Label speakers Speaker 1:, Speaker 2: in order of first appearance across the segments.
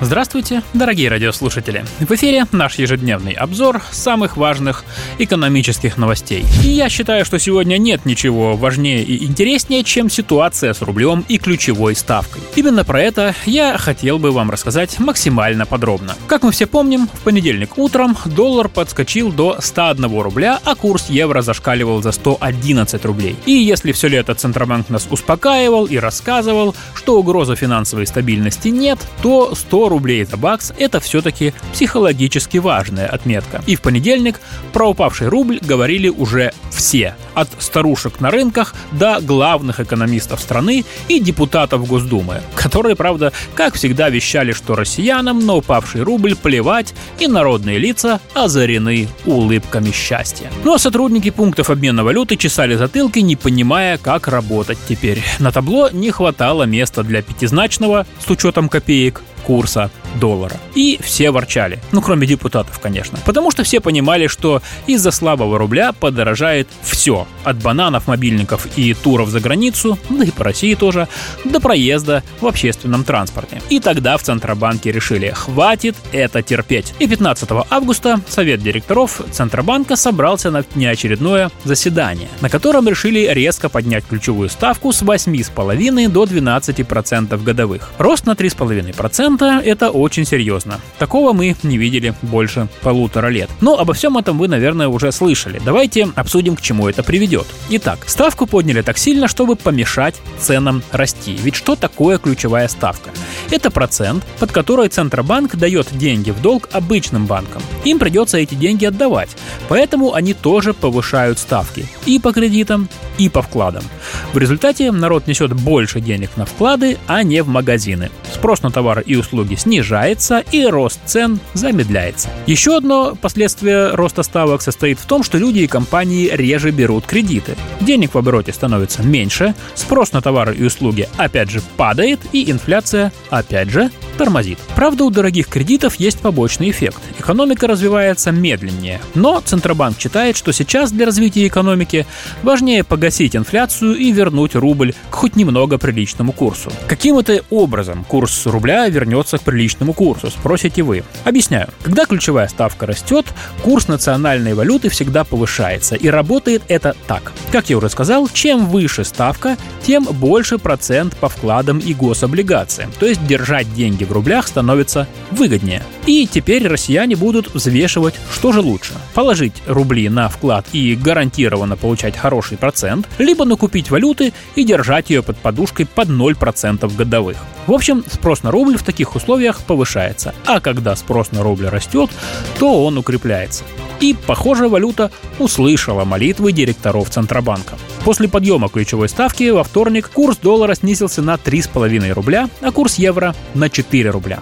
Speaker 1: Здравствуйте, дорогие радиослушатели! В эфире наш ежедневный обзор самых важных экономических новостей. И я считаю, что сегодня нет ничего важнее и интереснее, чем ситуация с рублем и ключевой ставкой. Именно про это я хотел бы вам рассказать максимально подробно. Как мы все помним, в понедельник утром доллар подскочил до 101 рубля, а курс евро зашкаливал за 111 рублей. И если все лето Центробанк нас успокаивал и рассказывал, что угрозы финансовой стабильности нет, то 100 рублей за бакс – это все-таки психологически важная отметка. И в понедельник про упавший рубль говорили уже все. От старушек на рынках до главных экономистов страны и депутатов Госдумы, которые, правда, как всегда вещали, что россиянам на упавший рубль плевать и народные лица озарены улыбками счастья. Ну а сотрудники пунктов обмена валюты чесали затылки, не понимая, как работать теперь. На табло не хватало места для пятизначного, с учетом копеек, курса доллара. И все ворчали. Ну, кроме депутатов, конечно. Потому что все понимали, что из-за слабого рубля подорожает все. От бананов, мобильников и туров за границу, да и по России тоже, до проезда в общественном транспорте. И тогда в Центробанке решили, хватит это терпеть. И 15 августа Совет директоров Центробанка собрался на неочередное заседание, на котором решили резко поднять ключевую ставку с 8,5 до 12% годовых. Рост на 3,5% это очень серьезно. Такого мы не видели больше полутора лет. Но обо всем этом вы, наверное, уже слышали. Давайте обсудим, к чему это приведет. Итак, ставку подняли так сильно, чтобы помешать ценам расти. Ведь что такое ключевая ставка? Это процент, под который Центробанк дает деньги в долг обычным банкам. Им придется эти деньги отдавать, поэтому они тоже повышают ставки и по кредитам, и по вкладам. В результате народ несет больше денег на вклады, а не в магазины. Спрос на товары и услуги снижается, и рост цен замедляется. Еще одно последствие роста ставок состоит в том, что люди и компании реже берут кредиты. Денег в обороте становится меньше, спрос на товары и услуги опять же падает, и инфляция опять же тормозит. Правда, у дорогих кредитов есть побочный эффект. Экономика развивается медленнее. Но Центробанк считает, что сейчас для развития экономики важнее погасить инфляцию и вернуть рубль к хоть немного приличному курсу. Каким это образом курс рубля вернется к приличному курсу, спросите вы. Объясняю. Когда ключевая ставка растет, курс национальной валюты всегда повышается. И работает это так. Как я уже сказал, чем выше ставка, тем больше процент по вкладам и гособлигациям. То есть держать деньги в рублях становится выгоднее. И теперь россияне будут взвешивать, что же лучше. Положить рубли на вклад и гарантированно получать хороший процент, либо накупить валюты и держать ее под подушкой под 0% годовых. В общем, спрос на рубль в таких условиях повышается, а когда спрос на рубль растет, то он укрепляется. И, похоже, валюта услышала молитвы директоров Центробанка. После подъема ключевой ставки во вторник курс доллара снизился на 3,5 рубля, а курс евро на 4 рубля.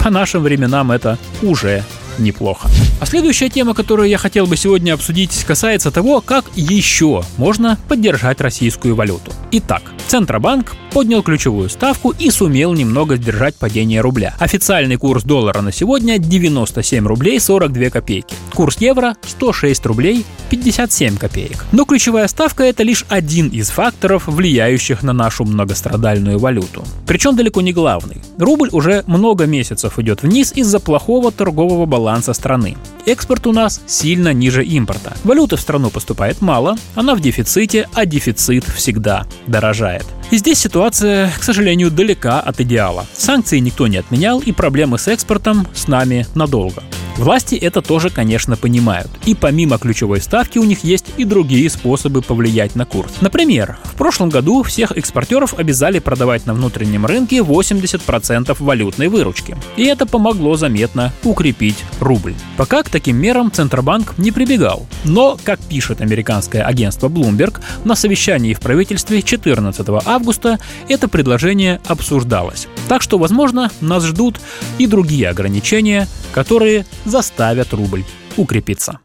Speaker 1: По нашим временам это уже неплохо. А следующая тема, которую я хотел бы сегодня обсудить, касается того, как еще можно поддержать российскую валюту. Итак, Центробанк поднял ключевую ставку и сумел немного сдержать падение рубля. Официальный курс доллара на сегодня 97 рублей 42 копейки. Курс евро 106 рублей 57 копеек. Но ключевая ставка это лишь один из факторов, влияющих на нашу многострадальную валюту. Причем далеко не главный. Рубль уже много месяцев идет вниз из-за плохого торгового баланса страны. Экспорт у нас сильно ниже импорта. Валюты в страну поступает мало, она в дефиците, а дефицит всегда дорожает. И здесь ситуация, к сожалению, далека от идеала. Санкции никто не отменял, и проблемы с экспортом с нами надолго. Власти это тоже, конечно, понимают. И помимо ключевой ставки у них есть и другие способы повлиять на курс. Например, в прошлом году всех экспортеров обязали продавать на внутреннем рынке 80% валютной выручки. И это помогло заметно укрепить рубль. Пока к таким мерам Центробанк не прибегал. Но, как пишет американское агентство Bloomberg, на совещании в правительстве 14 августа это предложение обсуждалось. Так что, возможно, нас ждут и другие ограничения, которые заставят рубль укрепиться.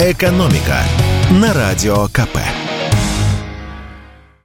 Speaker 2: «Экономика» на Радио КП.